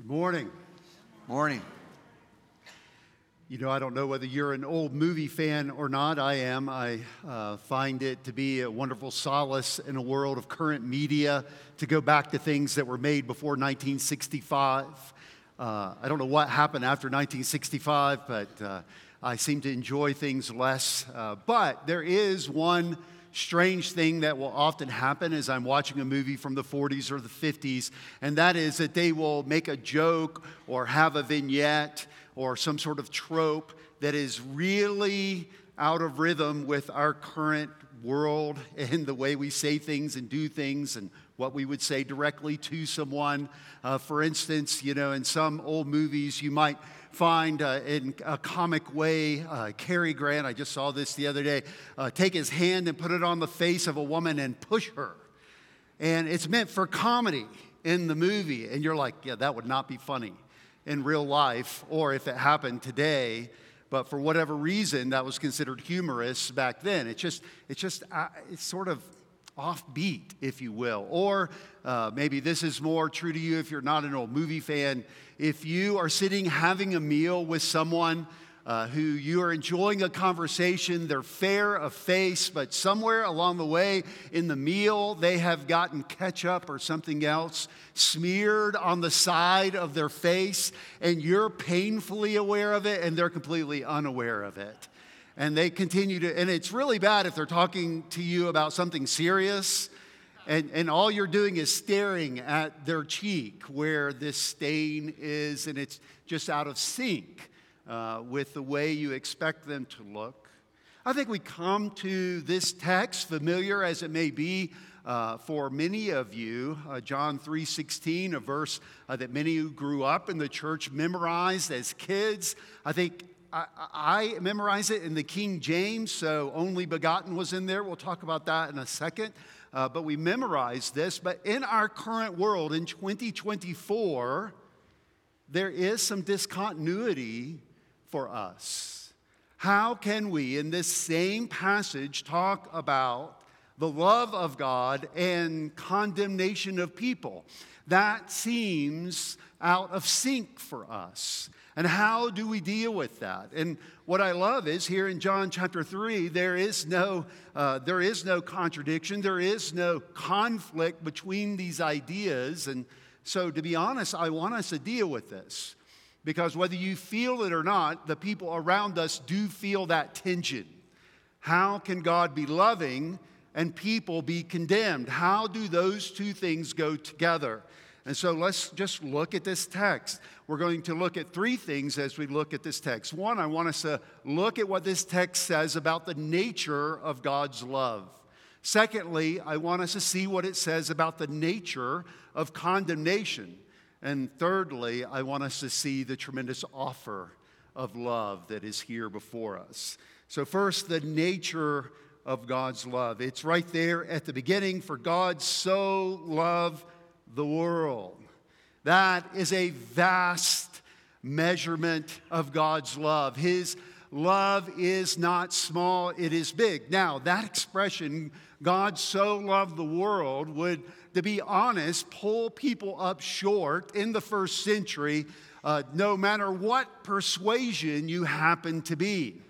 Good morning. Morning. You know, I don't know whether you're an old movie fan or not. I am. I uh, find it to be a wonderful solace in a world of current media to go back to things that were made before 1965. Uh, I don't know what happened after 1965, but uh, I seem to enjoy things less. Uh, but there is one strange thing that will often happen as I'm watching a movie from the 40s or the 50s, and that is that they will make a joke or have a vignette or some sort of trope that is really out of rhythm with our current world and the way we say things and do things and what we would say directly to someone. Uh, for instance, you know, in some old movies, you might find uh, in a comic way uh, Cary Grant, I just saw this the other day, uh, take his hand and put it on the face of a woman and push her. And it's meant for comedy in the movie. And you're like, yeah, that would not be funny in real life or if it happened today. But for whatever reason, that was considered humorous back then. It's just, it's just, uh, it's sort of offbeat, if you will. Or uh, maybe this is more true to you if you're not an old movie fan. If you are sitting having a meal with someone uh, who you are enjoying a conversation, they're fair of face, but somewhere along the way in the meal, they have gotten ketchup or something else smeared on the side of their face, and you're painfully aware of it, and they're completely unaware of it and they continue to, and it's really bad if they're talking to you about something serious and, and all you're doing is staring at their cheek where this stain is, and it's just out of sync uh, with the way you expect them to look. I think we come to this text, familiar as it may be uh, for many of you, uh, John 3:16, a verse uh, that many who grew up in the church memorized as kids. I think I, I memorize it in the King James, so only begotten was in there. We'll talk about that in a second. Uh, but we memorize this. But in our current world, in 2024, there is some discontinuity for us. How can we, in this same passage, talk about the love of God and condemnation of people? That seems out of sync for us. And how do we deal with that? And what I love is here in John chapter 3, there is no, uh, there is no contradiction, there is no conflict between these ideas. And so, to be honest, I want us to deal with this. Because whether you feel it or not, the people around us do feel that tension. How can God be loving and people be condemned? How do those two things go together? And so let's just look at this text. We're going to look at three things as we look at this text. One, I want us to look at what this text says about the nature of God's love. Secondly, I want us to see what it says about the nature of condemnation. And thirdly, I want us to see the tremendous offer of love that is here before us. So, first, the nature of God's love. It's right there at the beginning. For God so loved the world. That is a vast measurement of God's love. His love is not small, it is big. Now, that expression, God so loved the world, would, to be honest, pull people up short in the first century, uh, no matter what persuasion you happen to be.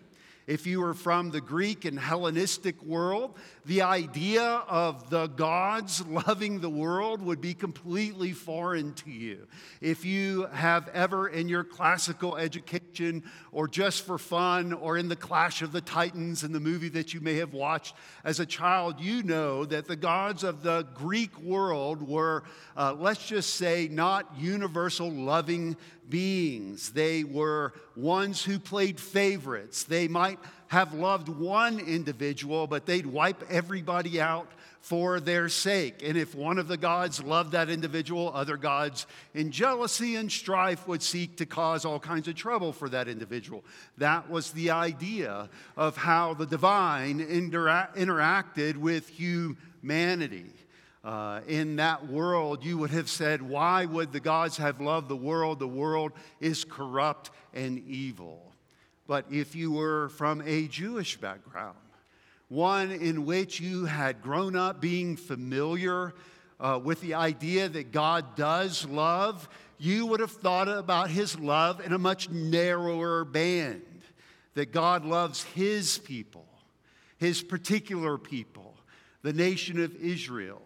If you were from the Greek and Hellenistic world, the idea of the gods loving the world would be completely foreign to you. If you have ever in your classical education or just for fun or in the Clash of the Titans in the movie that you may have watched as a child, you know that the gods of the Greek world were, uh, let's just say, not universal loving beings. They were ones who played favorites. They might have loved one individual, but they'd wipe everybody out for their sake. And if one of the gods loved that individual, other gods, in jealousy and strife, would seek to cause all kinds of trouble for that individual. That was the idea of how the divine intera- interacted with humanity. Uh, in that world, you would have said, Why would the gods have loved the world? The world is corrupt and evil. But if you were from a Jewish background, one in which you had grown up being familiar uh, with the idea that God does love, you would have thought about his love in a much narrower band that God loves his people, his particular people, the nation of Israel,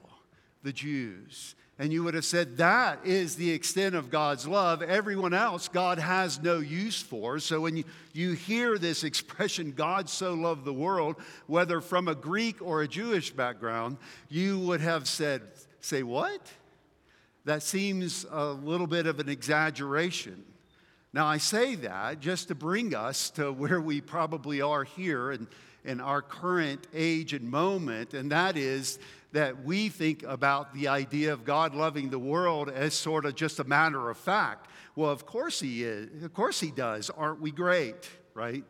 the Jews. And you would have said that is the extent of God's love. Everyone else, God has no use for. So when you, hear this expression, God so loved the world, whether from a Greek or a Jewish background, you would have said, Say what? That seems a little bit of an exaggeration. Now, I say that just to bring us to where we probably are here in, in our current age and moment, and that is that we think about the idea of God loving the world as sort of just a matter of fact. Well, of course He is. Of course He does. Aren't we great, right?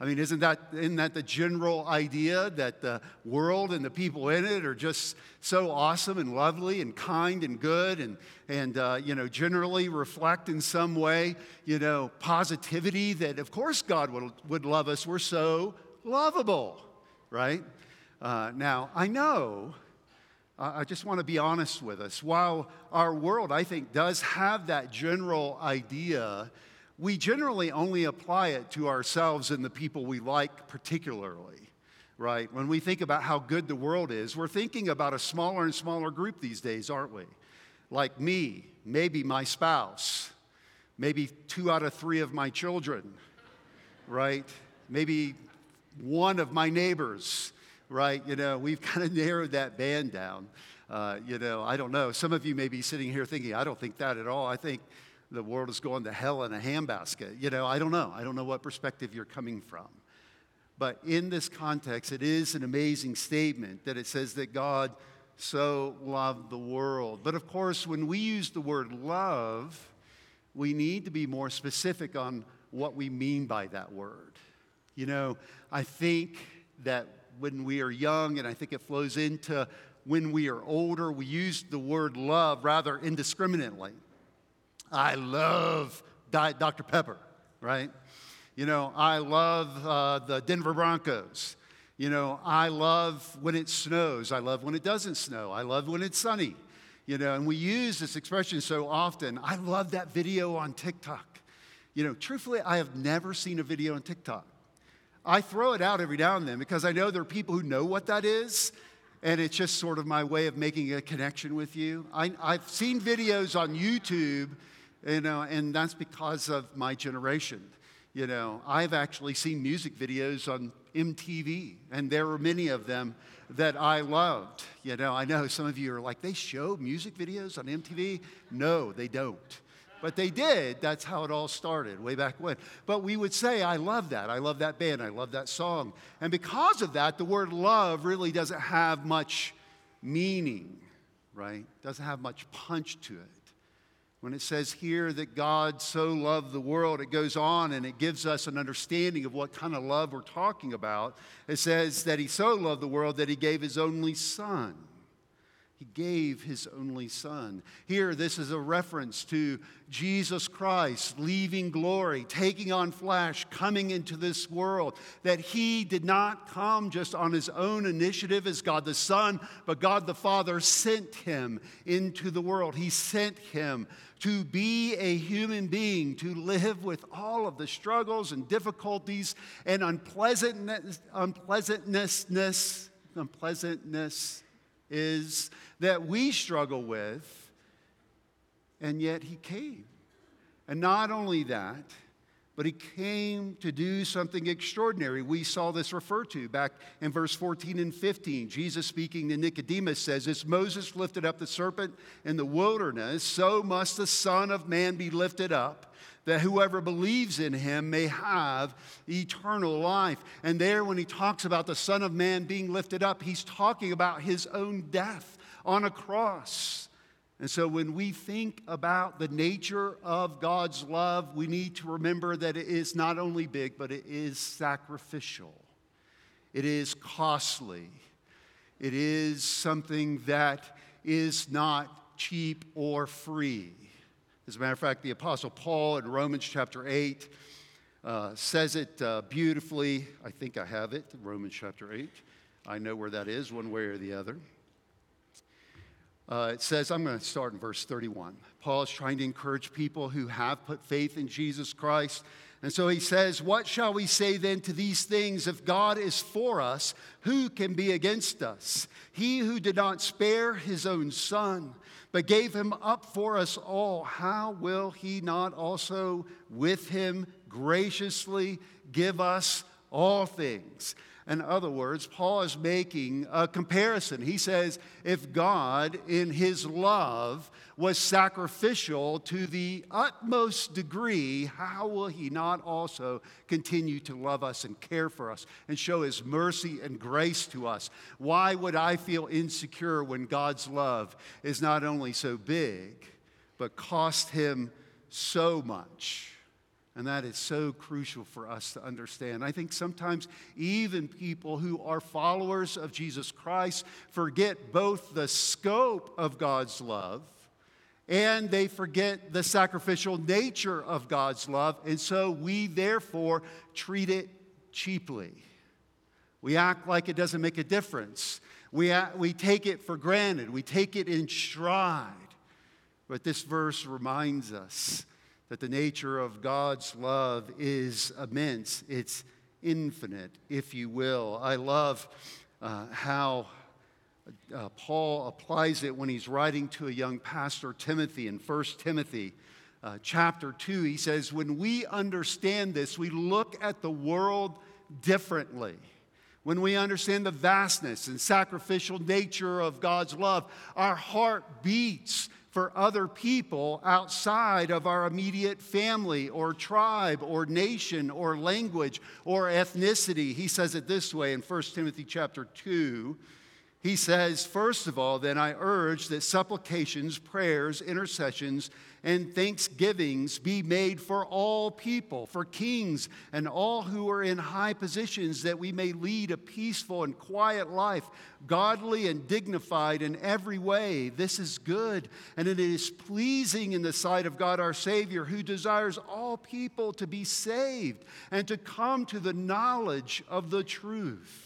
I mean, isn't that, isn't that the general idea that the world and the people in it are just so awesome and lovely and kind and good and, and uh, you know, generally reflect in some way, you know, positivity that, of course, God would, would love us. We're so lovable, right? Uh, now, I know I just want to be honest with us. While our world, I think, does have that general idea, we generally only apply it to ourselves and the people we like particularly, right? When we think about how good the world is, we're thinking about a smaller and smaller group these days, aren't we? Like me, maybe my spouse, maybe two out of three of my children, right? Maybe one of my neighbors right? You know, we've kind of narrowed that band down. Uh, you know, I don't know. Some of you may be sitting here thinking, I don't think that at all. I think the world is going to hell in a handbasket. You know, I don't know. I don't know what perspective you're coming from. But in this context, it is an amazing statement that it says that God so loved the world. But of course, when we use the word love, we need to be more specific on what we mean by that word. You know, I think that when we are young, and I think it flows into when we are older. We use the word love rather indiscriminately. I love Diet Dr. Pepper, right? You know, I love uh, the Denver Broncos. You know, I love when it snows. I love when it doesn't snow. I love when it's sunny. You know, and we use this expression so often. I love that video on TikTok. You know, truthfully, I have never seen a video on TikTok. I throw it out every now and then because I know there are people who know what that is, and it's just sort of my way of making a connection with you. I, have seen videos on YouTube, you know, and that's because of my generation. You know, I've actually seen music videos on MTV, and there were many of them that I loved. You know, I know some of you are like, they show music videos on MTV? No, they don't. But they did. That's how it all started way back when. But we would say, I love that. I love that band. I love that song. And because of that, the word love really doesn't have much meaning, right? Doesn't have much punch to it. When it says here that God so loved the world, it goes on and it gives us an understanding of what kind of love we're talking about. It says that He so loved the world that He gave His only Son he gave his only son. Here, this is a reference to Jesus Christ leaving glory, taking on flesh, coming into this world. That he did not come just on his own initiative as God the Son, but God the Father sent him into the world. He sent him to be a human being, to live with all of the struggles and difficulties and unpleasantness, unpleasantness, unpleasantness is that we struggle with, and yet he came. And not only that, but he came to do something extraordinary. We saw this referred to back in verse 14 and 15. Jesus speaking to Nicodemus says, As Moses lifted up the serpent in the wilderness, so must the Son of Man be lifted up that whoever believes in him may have eternal life. And there, when he talks about the Son of Man being lifted up, he's talking about his own death on a cross. And so, when we think about the nature of God's love, we need to remember that it is not only big, but it is sacrificial, it is costly, it is something that is not cheap or free. As a matter of fact, the Apostle Paul in Romans chapter 8 uh, says it uh, beautifully. I think I have it, Romans chapter 8. I know where that is, one way or the other. Uh, it says, I'm going to start in verse 31. Paul is trying to encourage people who have put faith in Jesus Christ. And so he says, What shall we say then to these things? If God is for us, who can be against us? He who did not spare his own son, but gave him up for us all, how will he not also with him graciously give us all things? In other words, Paul is making a comparison. He says, if God, in his love, was sacrificial to the utmost degree, how will he not also continue to love us and care for us and show his mercy and grace to us? Why would I feel insecure when God's love is not only so big, but cost him so much? And that is so crucial for us to understand. I think sometimes even people who are followers of Jesus Christ forget both the scope of God's love and they forget the sacrificial nature of God's love. And so we therefore treat it cheaply. We act like it doesn't make a difference. We, act, we take it for granted, we take it in stride. But this verse reminds us that the nature of God's love is immense, it's infinite, if you will. I love uh, how uh, Paul applies it when he's writing to a young pastor, Timothy, in 1 Timothy. Uh, chapter 2, he says, When we understand this, we look at the world differently. When we understand the vastness and sacrificial nature of God's love, our heart beats for other people outside of our immediate family or tribe or nation or language or ethnicity. He says it this way in 1 Timothy chapter 2. He says, First of all, then I urge that supplications, prayers, intercessions, and thanksgivings be made for all people, for kings and all who are in high positions, that we may lead a peaceful and quiet life, godly and dignified in every way. This is good, and it is pleasing in the sight of God our Savior, who desires all people to be saved and to come to the knowledge of the truth.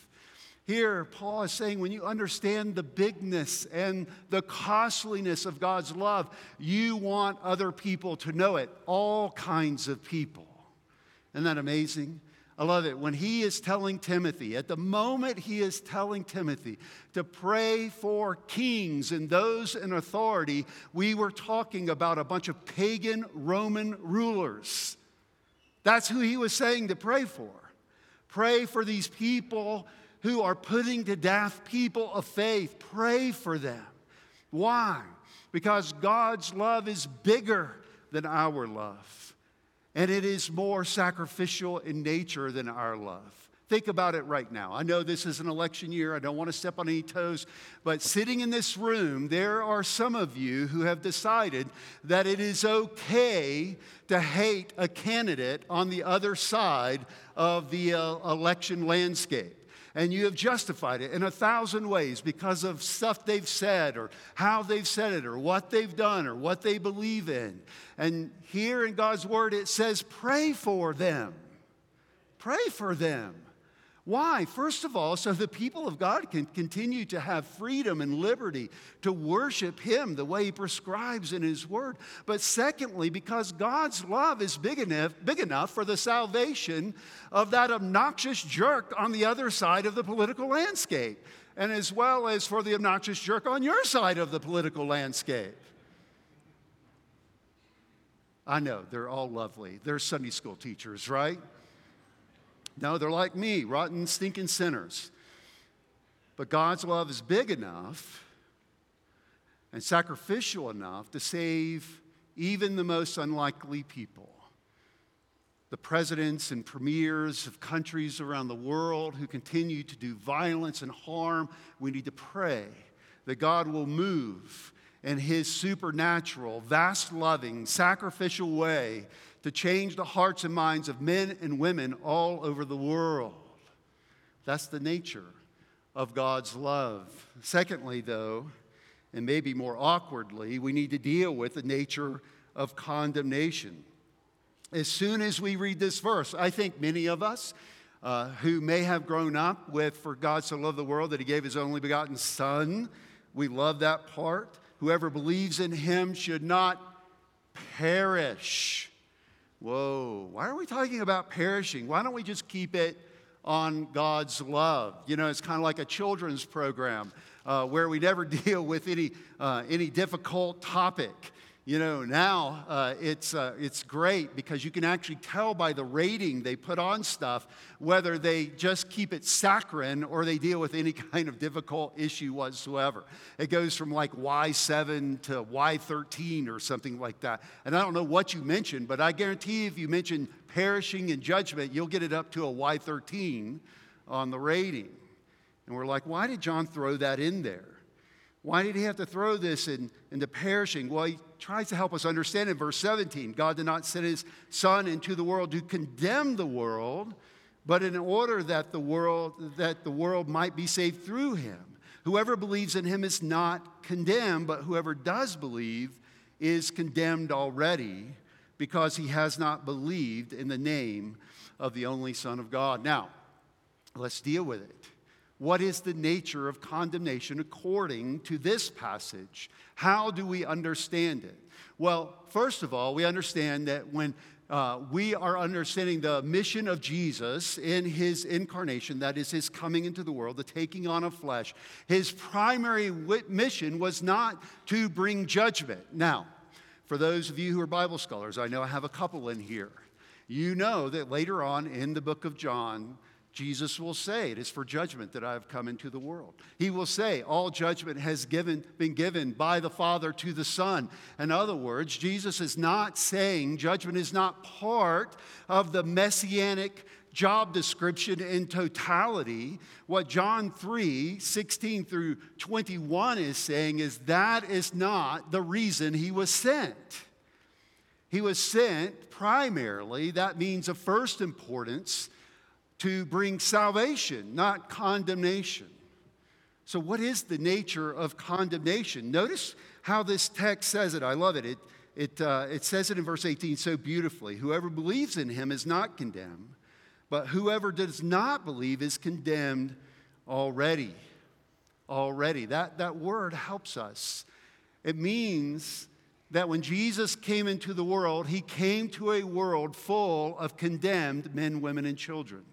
Here, Paul is saying when you understand the bigness and the costliness of God's love, you want other people to know it, all kinds of people. Isn't that amazing? I love it. When he is telling Timothy, at the moment he is telling Timothy to pray for kings and those in authority, we were talking about a bunch of pagan Roman rulers. That's who he was saying to pray for. Pray for these people who are putting to death people of faith. Pray for them. Why? Because God's love is bigger than our love, and it is more sacrificial in nature than our love. Think about it right now. I know this is an election year. I don't want to step on any toes. But sitting in this room, there are some of you who have decided that it is okay to hate a candidate on the other side of the uh, election landscape and you have justified it in a thousand ways because of stuff they've said or how they've said it or what they've done or what they believe in. And here in God's word, it says, pray for them. Pray for them. Why? First of all, so the people of God can continue to have freedom and liberty to worship Him the way He prescribes in His Word. But secondly, because God's love is big enough, big enough for the salvation of that obnoxious jerk on the other side of the political landscape, and as well as for the obnoxious jerk on your side of the political landscape. I know, they're all lovely. They're Sunday school teachers, right? No, they're like me, rotten, stinking sinners. But God's love is big enough and sacrificial enough to save even the most unlikely people. The presidents and premiers of countries around the world who continue to do violence and harm, we need to pray that God will move in his supernatural, vast loving, sacrificial way to change the hearts and minds of men and women all over the world. That's the nature of God's love. Secondly, though, and maybe more awkwardly, we need to deal with the nature of condemnation. As soon as we read this verse, I think many of us uh, who may have grown up with, For God so loved the world that he gave his only begotten Son, we love that part. whoever believes in him should not perish. Whoa, why are we talking about perishing? Why don't we just keep it on God's love? You know, it's kind of like a children's program uh, where we never deal with any, uh, any difficult topic. You know, now uh, it's, uh, it's great because you can actually tell by the rating they put on stuff whether they just keep it saccharine or they deal with any kind of difficult issue whatsoever. It goes from like Y7 to Y13 or something like that. And I don't know what you mentioned, but I guarantee if you mention perishing and judgment, you'll get it up to a Y13 on the rating. And we're like, why did John throw that in there? Why did he have to throw this in, into perishing? Well, he tries to help us understand in verse 17 God did not send his Son into the world to condemn the world, but in order that the world, that the world might be saved through him. Whoever believes in him is not condemned, but whoever does believe is condemned already because he has not believed in the name of the only Son of God. Now, let's deal with it. What is the nature of condemnation according to this passage? How do we understand it? Well, first of all, we understand that when uh, we are understanding the mission of Jesus in his incarnation, that is, his coming into the world, the taking on of flesh, his primary mission was not to bring judgment. Now, for those of you who are Bible scholars, I know I have a couple in here. You know that later on in the book of John, Jesus will say, It is for judgment that I have come into the world. He will say, All judgment has given, been given by the Father to the Son. In other words, Jesus is not saying judgment is not part of the messianic job description in totality. What John 3 16 through 21 is saying is that is not the reason he was sent. He was sent primarily, that means of first importance to bring salvation, not condemnation. So, what is the nature of condemnation? Notice how this text says it. I love it. It, it, uh, it says it in verse 18 so beautifully. Whoever believes in him is not condemned, but whoever does not believe is condemned already. Already. That, that word helps us. It means that when Jesus came into the world, he came to a world full of condemned men, women, and children.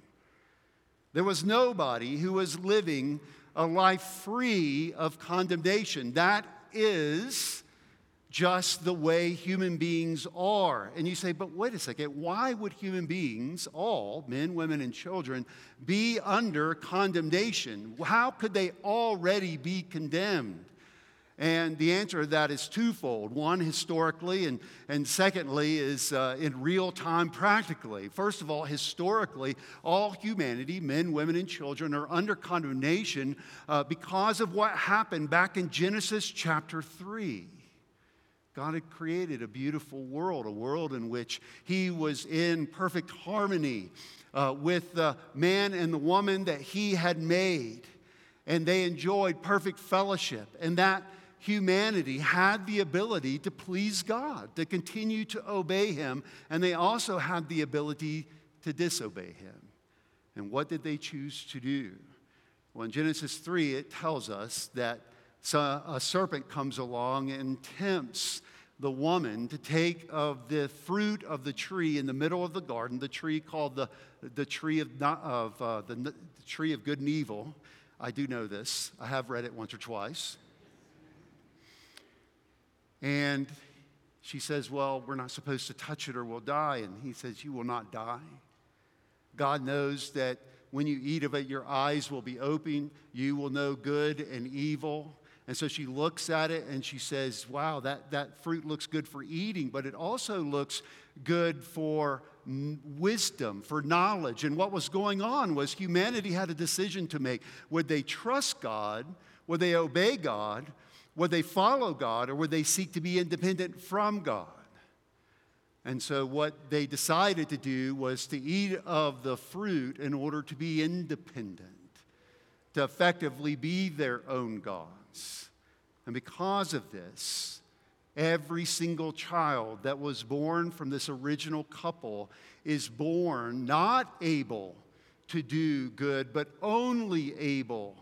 There was nobody who was living a life free of condemnation. That is just the way human beings are. And you say, but wait a second, why would human beings, all men, women, and children, be under condemnation? How could they already be condemned? And the answer to that is twofold. One, historically, and, and secondly, is uh, in real time, practically. First of all, historically, all humanity, men, women, and children, are under condemnation uh, because of what happened back in Genesis chapter 3. God had created a beautiful world, a world in which He was in perfect harmony uh, with the man and the woman that He had made. And they enjoyed perfect fellowship. And that humanity had the ability to please God, to continue to obey Him, and they also had the ability to disobey Him. And what did they choose to do? Well, in Genesis 3, it tells us that a serpent comes along and tempts the woman to take of the fruit of the tree in the middle of the garden, the tree called the, the tree of, of uh, the, the tree of good and evil. I do know this. I have read it once or twice. And she says, Well, we're not supposed to touch it or we'll die. And he says, You will not die. God knows that when you eat of it, your eyes will be open. You will know good and evil. And so she looks at it and she says, Wow, that, that fruit looks good for eating, but it also looks good for wisdom, for knowledge. And what was going on was humanity had a decision to make. Would they trust God? Would they obey God? Would they follow God or would they seek to be independent from God? And so, what they decided to do was to eat of the fruit in order to be independent, to effectively be their own gods. And because of this, every single child that was born from this original couple is born not able to do good, but only able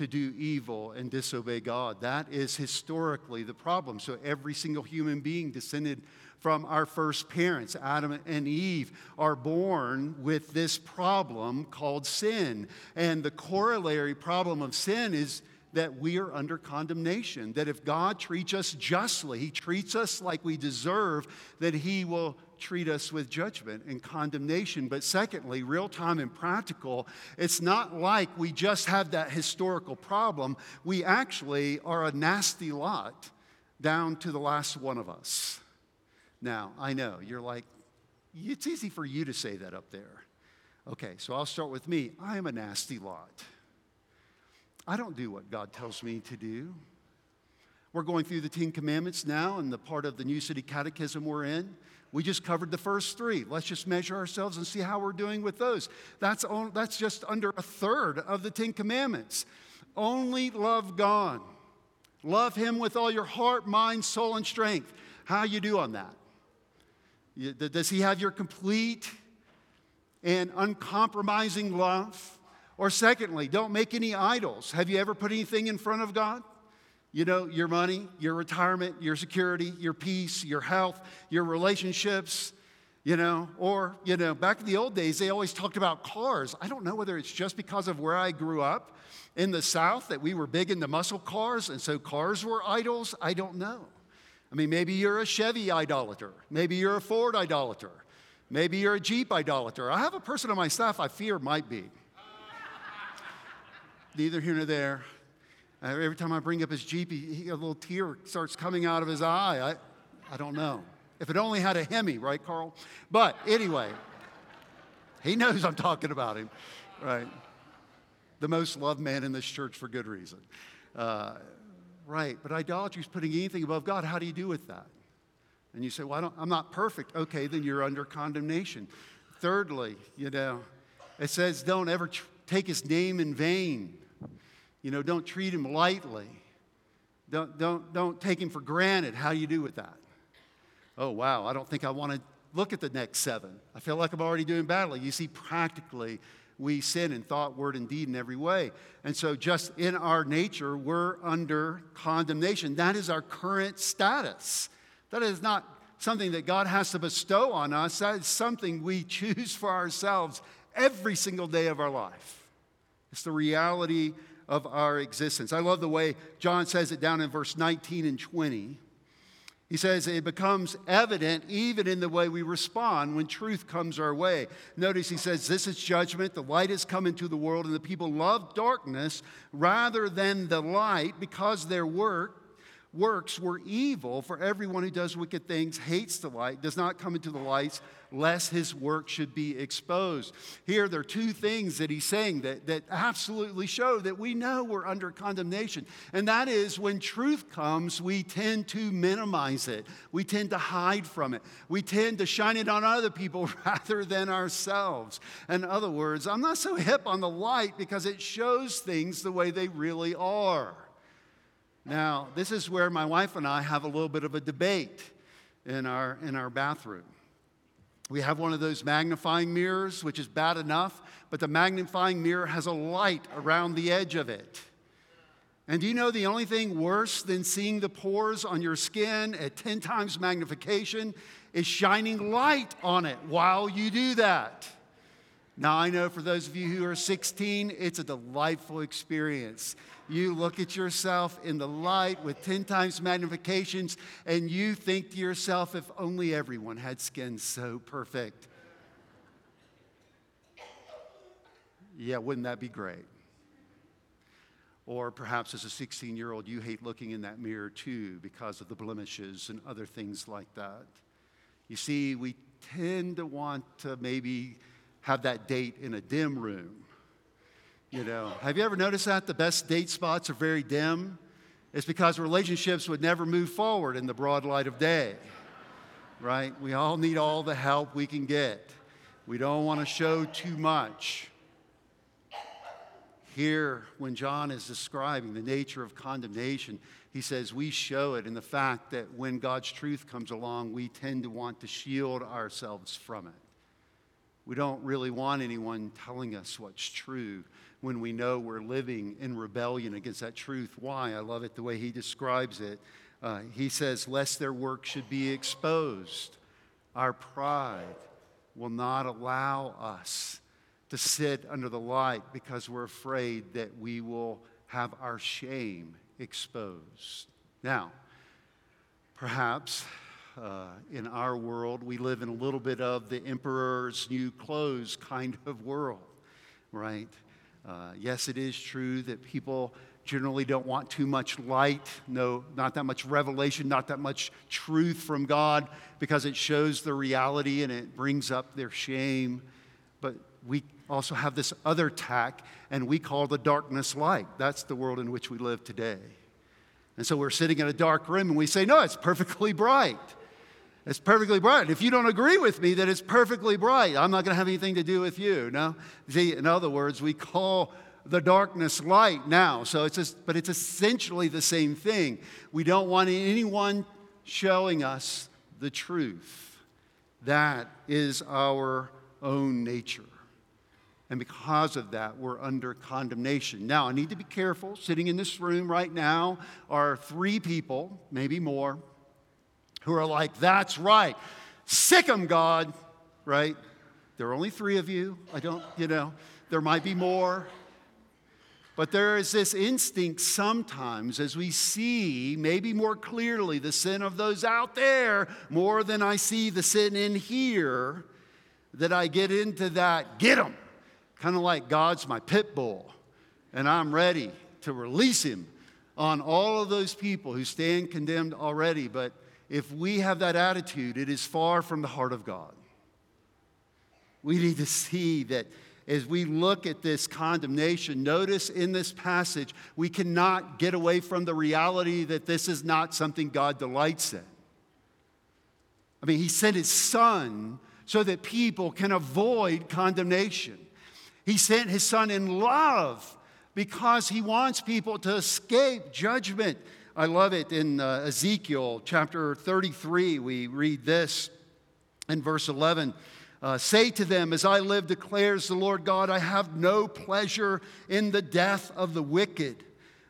to do evil and disobey God. That is historically the problem. So every single human being descended from our first parents, Adam and Eve, are born with this problem called sin. And the corollary problem of sin is that we are under condemnation. That if God treats us justly, He treats us like we deserve, that He will treat us with judgment and condemnation. But secondly, real time and practical, it's not like we just have that historical problem. We actually are a nasty lot down to the last one of us. Now, I know you're like, it's easy for you to say that up there. Okay, so I'll start with me. I am a nasty lot. I don't do what God tells me to do. We're going through the Ten Commandments now, and the part of the New City Catechism we're in. We just covered the first three. Let's just measure ourselves and see how we're doing with those. That's, on, that's just under a third of the Ten Commandments. Only love God. Love Him with all your heart, mind, soul, and strength. How you do on that? Does He have your complete and uncompromising love? Or secondly, don't make any idols. Have you ever put anything in front of God? You know, your money, your retirement, your security, your peace, your health, your relationships, you know, or, you know, back in the old days, they always talked about cars. I don't know whether it's just because of where I grew up in the South that we were big into muscle cars, and so cars were idols. I don't know. I mean, maybe you're a Chevy idolater. Maybe you're a Ford idolater. Maybe you're a Jeep idolater. I have a person on my staff I fear might be. Neither here nor there. Uh, every time I bring up his Jeep, he, he, a little tear starts coming out of his eye. I, I don't know. If it only had a Hemi, right, Carl? But anyway, he knows I'm talking about him, right? The most loved man in this church for good reason. Uh, right, but idolatry is putting anything above God. How do you do with that? And you say, well, I am not perfect. Okay, then you're under condemnation. Thirdly, you know, it says don't ever tr- take his name in vain. You know, don't treat him lightly. Don't, don't, don't take him for granted. How do you do with that? Oh, wow, I don't think I want to look at the next seven. I feel like I'm already doing badly. You see, practically, we sin in thought, word, and deed in every way. And so, just in our nature, we're under condemnation. That is our current status. That is not something that God has to bestow on us, that is something we choose for ourselves every single day of our life. It's the reality of our existence. I love the way John says it down in verse 19 and 20. He says it becomes evident even in the way we respond when truth comes our way. Notice he says, This is judgment. The light has come into the world, and the people love darkness rather than the light because their work works were evil, for everyone who does wicked things hates the light, does not come into the light, lest his work should be exposed. Here, there are two things that he's saying that, that absolutely show that we know we're under condemnation. And that is when truth comes, we tend to minimize it, we tend to hide from it, we tend to shine it on other people rather than ourselves. In other words, I'm not so hip on the light because it shows things the way they really are. Now, this is where my wife and I have a little bit of a debate in our, in our bathroom. We have one of those magnifying mirrors, which is bad enough, but the magnifying mirror has a light around the edge of it. And do you know the only thing worse than seeing the pores on your skin at 10 times magnification is shining light on it while you do that? Now, I know for those of you who are 16, it's a delightful experience you look at yourself in the light with 10 times magnifications, and you think to yourself, if only everyone had skin so perfect. Yeah, wouldn't that be great? Or perhaps as a 16 year old, you hate looking in that mirror too because of the blemishes and other things like that. You see, we tend to want to maybe have that date in a dim room you know, have you ever noticed that the best date spots are very dim? It's because relationships would never move forward in the broad light of day, right? We all need all the help we can get. We don't want to show too much. Here, when John is describing the nature of condemnation, he says we show it in the fact that when God's truth comes along, we tend to want to shield ourselves from it. We don't really want anyone telling us what's true when we know we're living in rebellion against that truth. Why? I love it the way he describes it. Uh, he says, Lest their work should be exposed. Our pride will not allow us to sit under the light because we're afraid that we will have our shame exposed. Now, perhaps uh, in our world, we live in a little bit of the emperor's new clothes kind of world, right? Uh, yes, it is true that people generally don't want too much light, no, not that much revelation, not that much truth from God, because it shows the reality and it brings up their shame. But we also have this other tack, and we call the darkness light. That's the world in which we live today. And so we're sitting in a dark room and we say, No, it's perfectly bright. It's perfectly bright. If you don't agree with me that it's perfectly bright, I'm not going to have anything to do with you. No? See, in other words, we call the darkness light now. So it's just, but it's essentially the same thing. We don't want anyone showing us the truth. That is our own nature. And because of that, we're under condemnation. Now, I need to be careful. Sitting in this room right now are three people, maybe more, who are like, that's right. Sic them, God, right? There are only three of you. I don't, you know, there might be more. But there is this instinct sometimes as we see, maybe more clearly, the sin of those out there more than I see the sin in here, that I get into that, get them. Kind of like God's my pit bull, and I'm ready to release him on all of those people who stand condemned already. But if we have that attitude, it is far from the heart of God. We need to see that as we look at this condemnation, notice in this passage, we cannot get away from the reality that this is not something God delights in. I mean, He sent His Son so that people can avoid condemnation. He sent His Son in love because He wants people to escape judgment I love it in uh, Ezekiel chapter 33. We read this in verse 11. Uh, Say to them, As I live, declares the Lord God, I have no pleasure in the death of the wicked,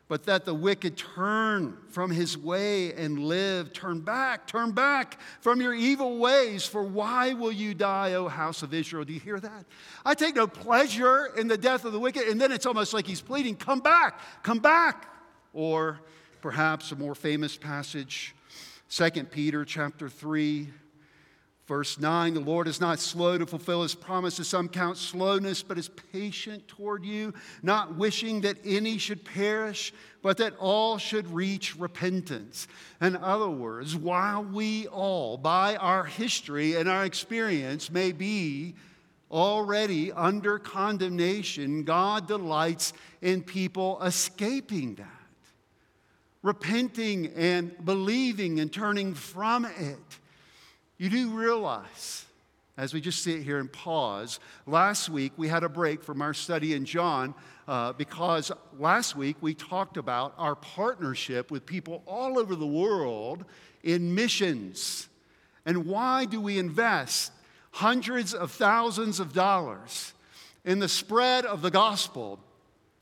but that the wicked turn from his way and live. Turn back, turn back from your evil ways, for why will you die, O house of Israel? Do you hear that? I take no pleasure in the death of the wicked. And then it's almost like he's pleading, Come back, come back. Or perhaps a more famous passage 2 peter chapter 3 verse 9 the lord is not slow to fulfill his promises some count slowness but is patient toward you not wishing that any should perish but that all should reach repentance. In other words while we all by our history and our experience may be already under condemnation god delights in people escaping that repenting and believing and turning from it. You do realize, as we just sit here and pause, last week we had a break from our study in John uh, because last week we talked about our partnership with people all over the world in missions. And why do we invest hundreds of thousands of dollars in the spread of the gospel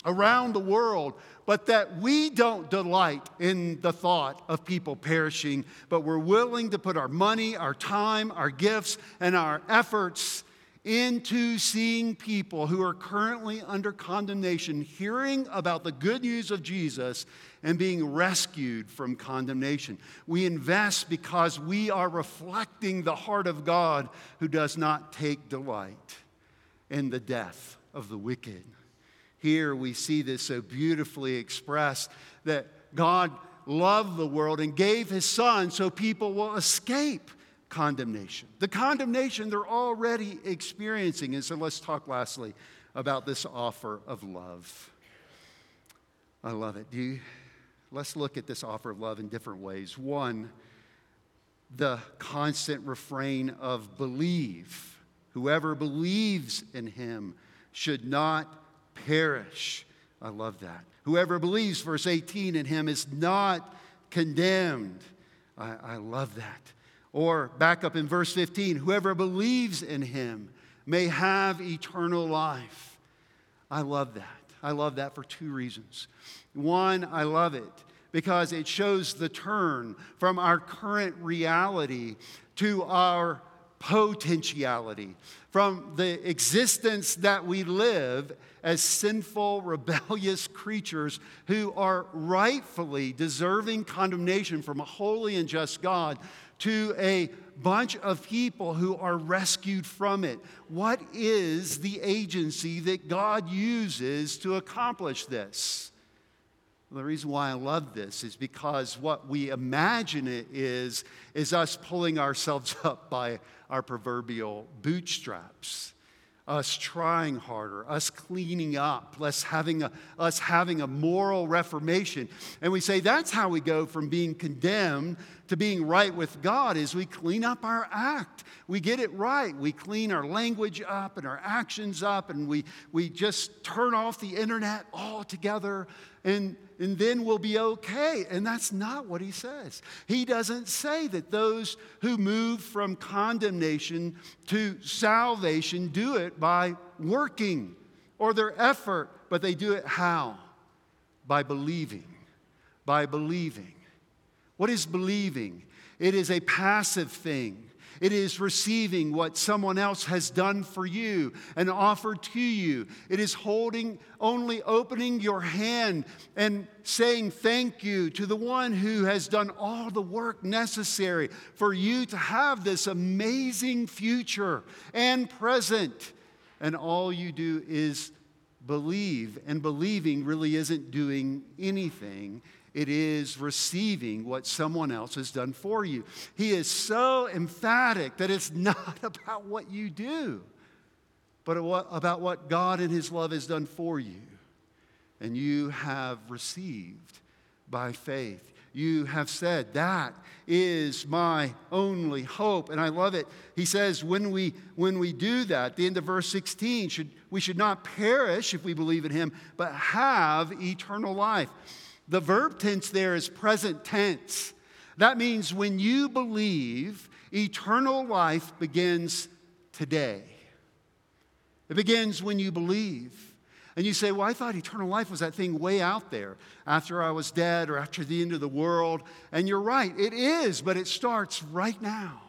around the world but that we don't delight in the thought of people perishing, but we're willing to put our money, our time, our gifts, and our efforts into seeing people who are currently under condemnation, hearing about the good news of Jesus and being rescued from condemnation. We invest because we are reflecting the heart of God who does not take delight in the death of the wicked. Here we see this so beautifully expressed that God loved the world and gave his son so people will escape condemnation. The condemnation they're already experiencing. And so let's talk lastly about this offer of love. I love it. Do you, let's look at this offer of love in different ways. One, the constant refrain of believe. Whoever believes in him should not perish. I love that. Whoever believes, verse 18, in him is not condemned. I, I love that. Or back up in verse 15, whoever believes in him may have eternal life. I love that. I love that for two reasons. One, I love it because it shows the turn from our current reality to our potentiality, from the existence that we live as sinful, rebellious creatures who are rightfully deserving condemnation from a holy and just God to a bunch of people who are rescued from it. What is the agency that God uses to accomplish this? The reason why I love this is because what we imagine it is, is us pulling ourselves up by our proverbial bootstraps us trying harder, us cleaning up, us having, a, us having a moral reformation. And we say that's how we go from being condemned to being right with God is we clean up our act. We get it right. We clean our language up and our actions up and we, we just turn off the internet altogether and, and then we'll be okay. And that's not what he says. He doesn't say that those who move from condemnation to salvation do it by working or their effort, but they do it how? By believing. By believing. What is believing? It is a passive thing. It is receiving what someone else has done for you and offered to you. It is holding, only opening your hand and saying thank you to the one who has done all the work necessary for you to have this amazing future and present. And all you do is believe, and believing really isn't doing anything it is receiving what someone else has done for you. He is so emphatic that it's not about what you do, but about what God in His love has done for you. And you have received by faith. You have said, That is my only hope. And I love it. He says, when we, when we do that, the end of verse 16, should, we should not perish if we believe in Him, but have eternal life. The verb tense there is present tense. That means when you believe, eternal life begins today. It begins when you believe. And you say, Well, I thought eternal life was that thing way out there after I was dead or after the end of the world. And you're right, it is, but it starts right now.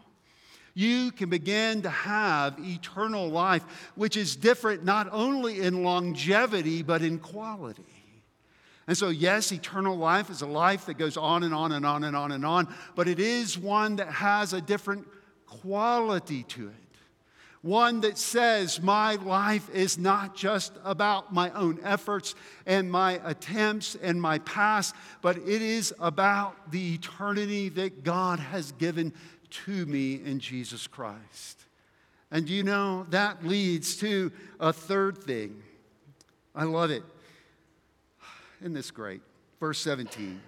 You can begin to have eternal life, which is different not only in longevity, but in quality. And so, yes, eternal life is a life that goes on and on and on and on and on, but it is one that has a different quality to it. One that says, My life is not just about my own efforts and my attempts and my past, but it is about the eternity that God has given to me in Jesus Christ. And you know, that leads to a third thing. I love it. Isn't this great? Verse 17.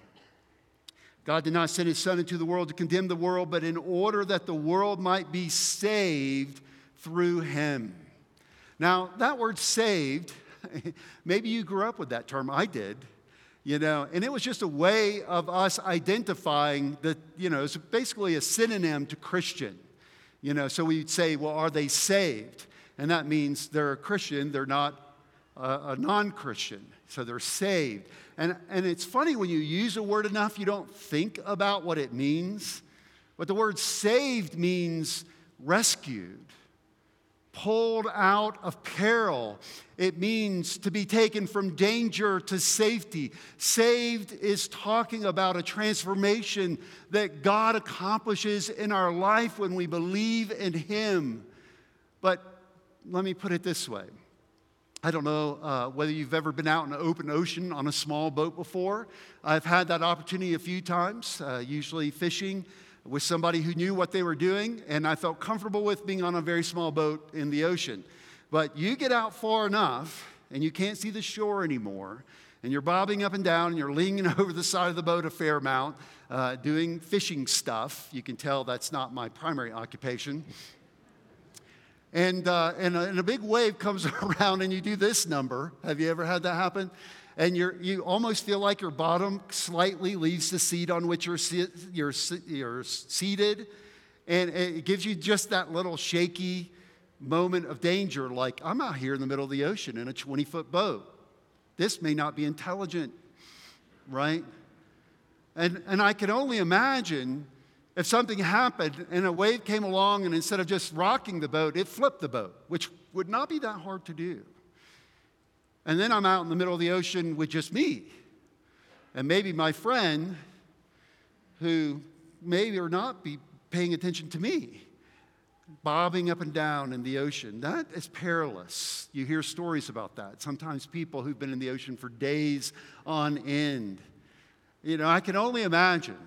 God did not send his son into the world to condemn the world, but in order that the world might be saved through him. Now, that word saved, maybe you grew up with that term. I did. You know, and it was just a way of us identifying that, you know, it's basically a synonym to Christian. You know, so we'd say, well, are they saved? And that means they're a Christian, they're not a, a non Christian so they're saved. And, and it's funny when you use a word enough, you don't think about what it means. But the word saved means rescued, pulled out of peril. It means to be taken from danger to safety. Saved is talking about a transformation that God accomplishes in our life when we believe in Him. But let me put it this way I don't know uh, whether you've ever been out in the open ocean on a small boat before. I've had that opportunity a few times, uh, usually fishing with somebody who knew what they were doing, and I felt comfortable with being on a very small boat in the ocean. But you get out far enough, and you can't see the shore anymore, and you're bobbing up and down, and you're leaning over the side of the boat a fair amount, uh, doing fishing stuff. You can tell that's not my primary occupation and, uh, and, a, and a big wave comes around and you do this number. Have you ever had that happen? And you you almost feel like your bottom slightly leaves the seat on which you're, you're, you're seated. And it gives you just that little shaky moment of danger, like I'm out here in the middle of the ocean in a 20 foot boat. This may not be intelligent, right? And, and I can only imagine if something happened and a wave came along and instead of just rocking the boat, it flipped the boat, which would not be that hard to do. And then I'm out in the middle of the ocean with just me. And maybe my friend, who may or not be paying attention to me, bobbing up and down in the ocean. That is perilous. You hear stories about that. Sometimes people who've been in the ocean for days on end. You know, I can only imagine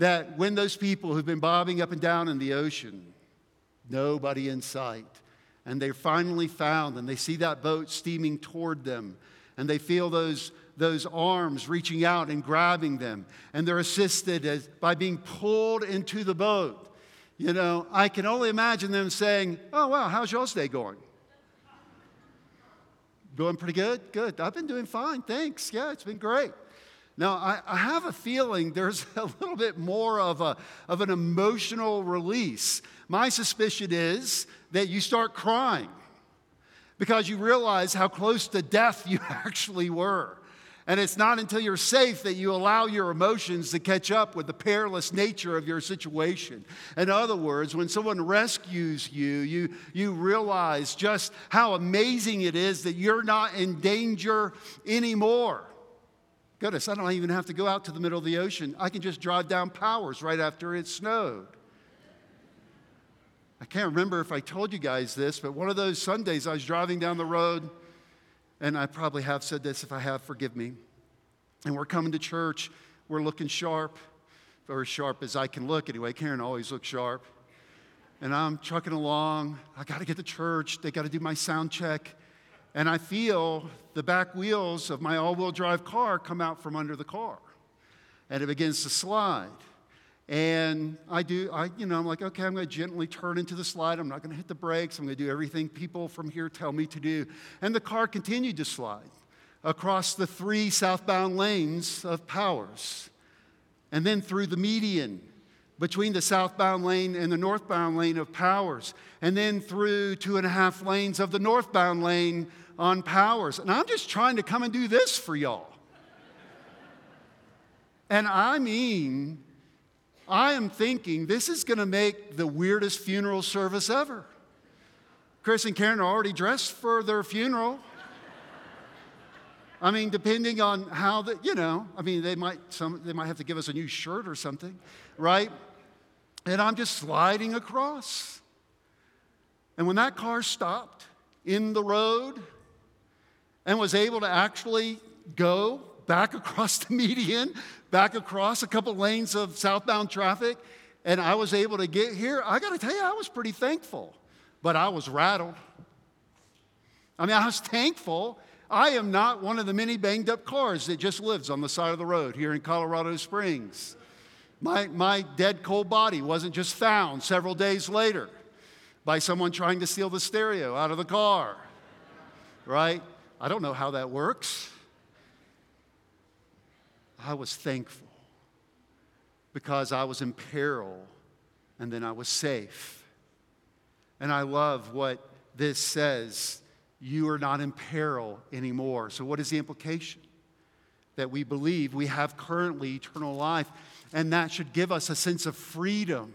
that when those people who've been bobbing up and down in the ocean, nobody in sight, and they're finally found and they see that boat steaming toward them, and they feel those, those arms reaching out and grabbing them, and they're assisted as, by being pulled into the boat. You know, I can only imagine them saying, Oh, wow, how's y'all's day going? Going pretty good? Good. I've been doing fine. Thanks. Yeah, it's been great. Now, I, I, have a feeling there's a little bit more of, a, of an emotional release. My suspicion is that you start crying because you realize how close to death you actually were. And it's not until you're safe that you allow your emotions to catch up with the perilous nature of your situation. In other words, when someone rescues you, you, you realize just how amazing it is that you're not in danger anymore. Goodness, I don't even have to go out to the middle of the ocean. I can just drive down Powers right after it snowed. I can't remember if I told you guys this, but one of those Sundays I was driving down the road, and I probably have said this. If I have, forgive me. And we're coming to church. We're looking sharp, or as sharp as I can look anyway. Karen always looks sharp. And I'm trucking along. I got to get to church. They got to do my sound check and I feel the back wheels of my all wheel drive car come out from under the car. And it begins to slide. And I do, I, you know, I'm like, okay, I'm going to gently turn into the slide. I'm not going to hit the brakes. I'm going to do everything people from here tell me to do. And the car continued to slide across the three southbound lanes of Powers, and then through the median between the southbound lane and the northbound lane of Powers, and then through two and a half lanes of the northbound lane on Powers. And I'm just trying to come and do this for y'all. And I mean, I am thinking this is going to make the weirdest funeral service ever. Chris and Karen are already dressed for their funeral. I mean, depending on how the, you know, I mean, they might, some, they might have to give us a new shirt or something, right? And I'm just sliding across. And when that car stopped in the road and was able to actually go back across the median, back across a couple lanes of southbound traffic, and I was able to get here, I got to tell you, I was pretty thankful, but I was rattled. I mean, I was thankful. I am not one of the many banged up cars that just lives on the side of the road here in Colorado Springs. My, my dead cold body wasn't just found several days later by someone trying to steal the stereo out of the car, right? I don't know how that works. I was thankful because I was in peril and then I was safe. And I love what this says you are not in peril anymore. So, what is the implication? That we believe we have currently eternal life. And that should give us a sense of freedom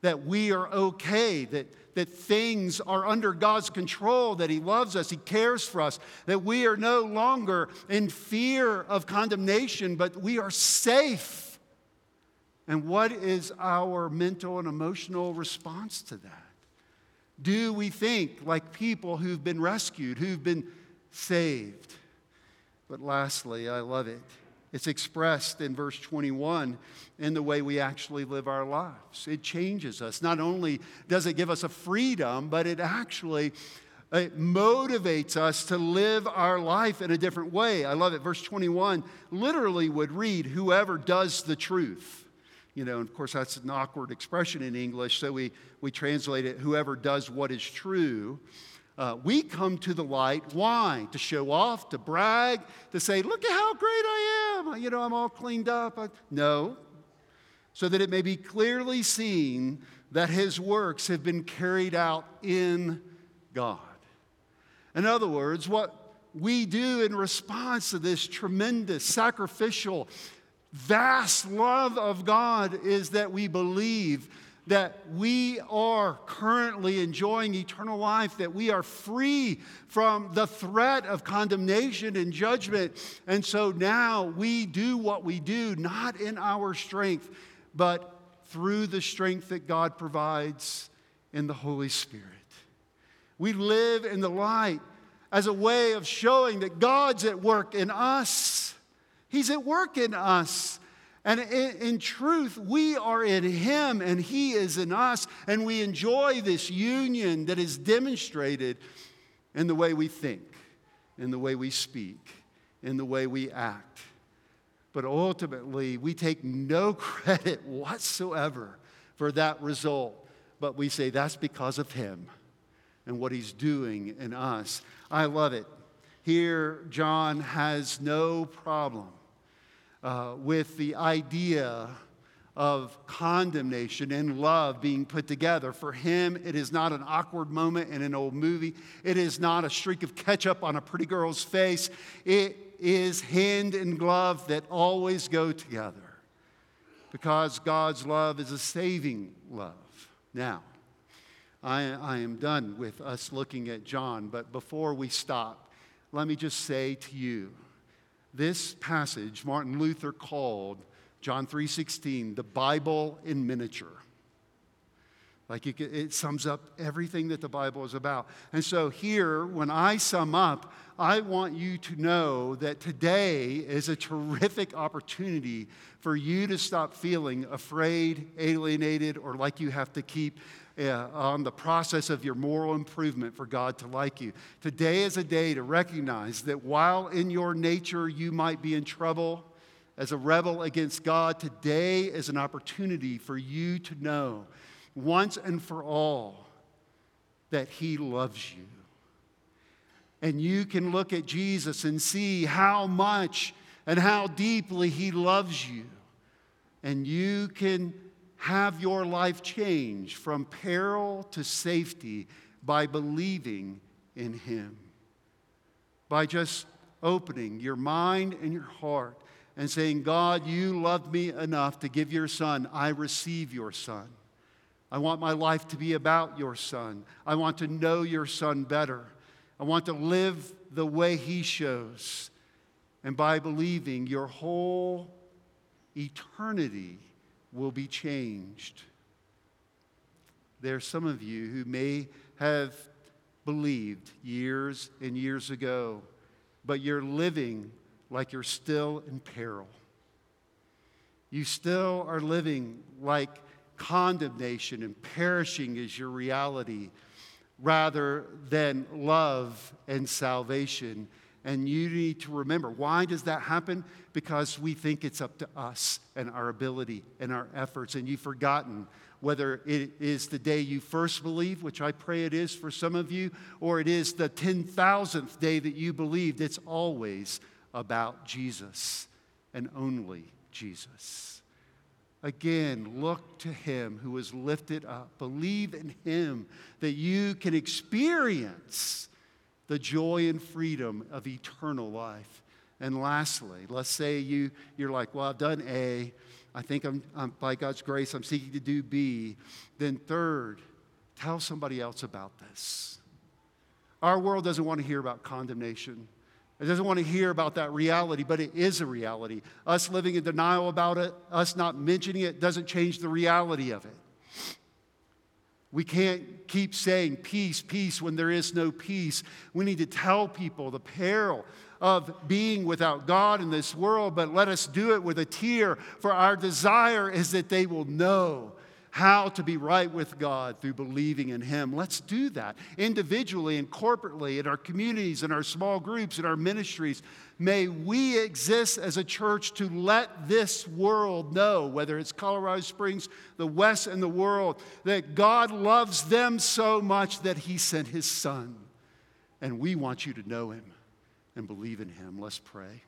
that we are okay, that, that things are under God's control, that He loves us, He cares for us, that we are no longer in fear of condemnation, but we are safe. And what is our mental and emotional response to that? Do we think like people who've been rescued, who've been saved? But lastly, I love it. It's expressed in verse 21 in the way we actually live our lives. It changes us. Not only does it give us a freedom, but it actually it motivates us to live our life in a different way. I love it. Verse 21 literally would read, Whoever does the truth. You know, and of course, that's an awkward expression in English, so we, we translate it, Whoever does what is true. Uh, we come to the light. Why? To show off, to brag, to say, look at how great I am. You know, I'm all cleaned up. no. so that it may be clearly seen that his works have been carried out in God. In other words, what we do in response to this tremendous, sacrificial, vast love of God is that we believe that we are currently enjoying eternal life, that we are free from the threat of condemnation and judgment. And so now we do what we do, not in our strength, but through the strength that God provides in the Holy Spirit. We live in the light as a way of showing that God's at work in us. He's at work in us. And in, truth, we are in Him and He is in us. And we enjoy this union that is demonstrated in the way we think, in the way we speak, in the way we act. But ultimately, we take no credit whatsoever for that result. But we say that's because of Him and what He's doing in us. I love it. Here, John has no problem uh, with the idea of condemnation and love being put together. For him, it is not an awkward moment in an old movie, it is not a streak of ketchup on a pretty girl's face. It is hand and glove that always go together because God's love is a saving love. Now, I, I am done with us looking at John, but before we stop, let me just say to you this passage Martin Luther called John 3:16 the Bible in miniature. Like it, it sums up everything that the Bible is about. And so here, when I sum up, I want you to know that today is a terrific opportunity for you to stop feeling afraid, alienated, or like you have to keep uh, on the process of your moral improvement for God to like you. Today is a day to recognize that while in your nature you might be in trouble as a rebel against God, today is an opportunity for you to know once and for all that He loves you. And you can look at Jesus and see how much and how deeply He loves you. And you can have your life change from peril to safety by believing in Him. By just opening your mind and your heart and saying, God, you loved me enough to give your Son. I receive your Son. I want my life to be about your Son. I want to know your Son better. I want to live the way He shows. And by believing, your whole eternity will be changed. There are some of you who may have believed years and years ago, but you're living like you're still in peril. You still are living like condemnation and perishing is your reality rather than love and salvation and you need to remember why does that happen? Because we think it's up to us and our ability and our efforts. And you've forgotten whether it is the day you first believe, which I pray it is for some of you, or it is the 10,000th day that you believed. It's always about Jesus and only Jesus. Again, look to him who is lifted up. Believe in him that you can experience the joy and freedom of eternal life. And lastly, let's say you, you're like, well, I've done A. I think I'm, I'm, by God's grace, I'm seeking to do B. Then, third, tell somebody else about this. Our world doesn't want to hear about condemnation. It doesn't want to hear about that reality, but it is a reality. Us living in denial about it, us not mentioning it, doesn't change the reality of it. We can't keep saying peace, peace when there is no peace. We need to tell people the peril of being without God in this world, but let us do it with a tear, for our desire is that they will know how to be right with God through believing in Him. Let's do that individually and corporately in our communities, in our small groups, in our ministries. May we exist as a church to let this world know, whether it's Colorado Springs, the West, and the world, that God loves them so much that He sent His Son. And we want you to know Him and believe in Him. Let's pray.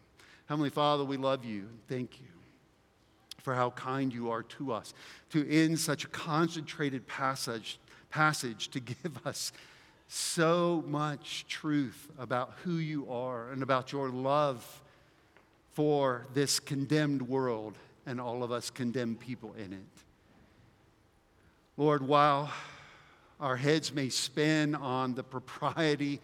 Heavenly Father, we love you and thank you for how kind you are to us, to end such a concentrated passage, passage to give us so much truth about who you are and about your love for this condemned world and all of us condemned people in it. Lord, while our heads may spin on the propriety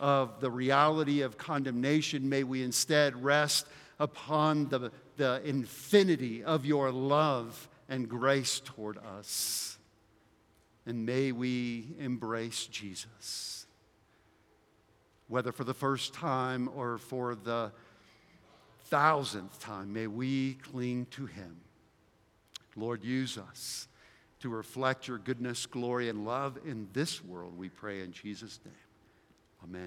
of the reality of condemnation, may we instead rest upon the, the infinity of your love and grace toward us. And may we embrace Jesus, whether for the first time or for the thousandth time, may we cling to him. Lord, use us to reflect your goodness, glory, and love in this world, we pray in Jesus' name. Amen.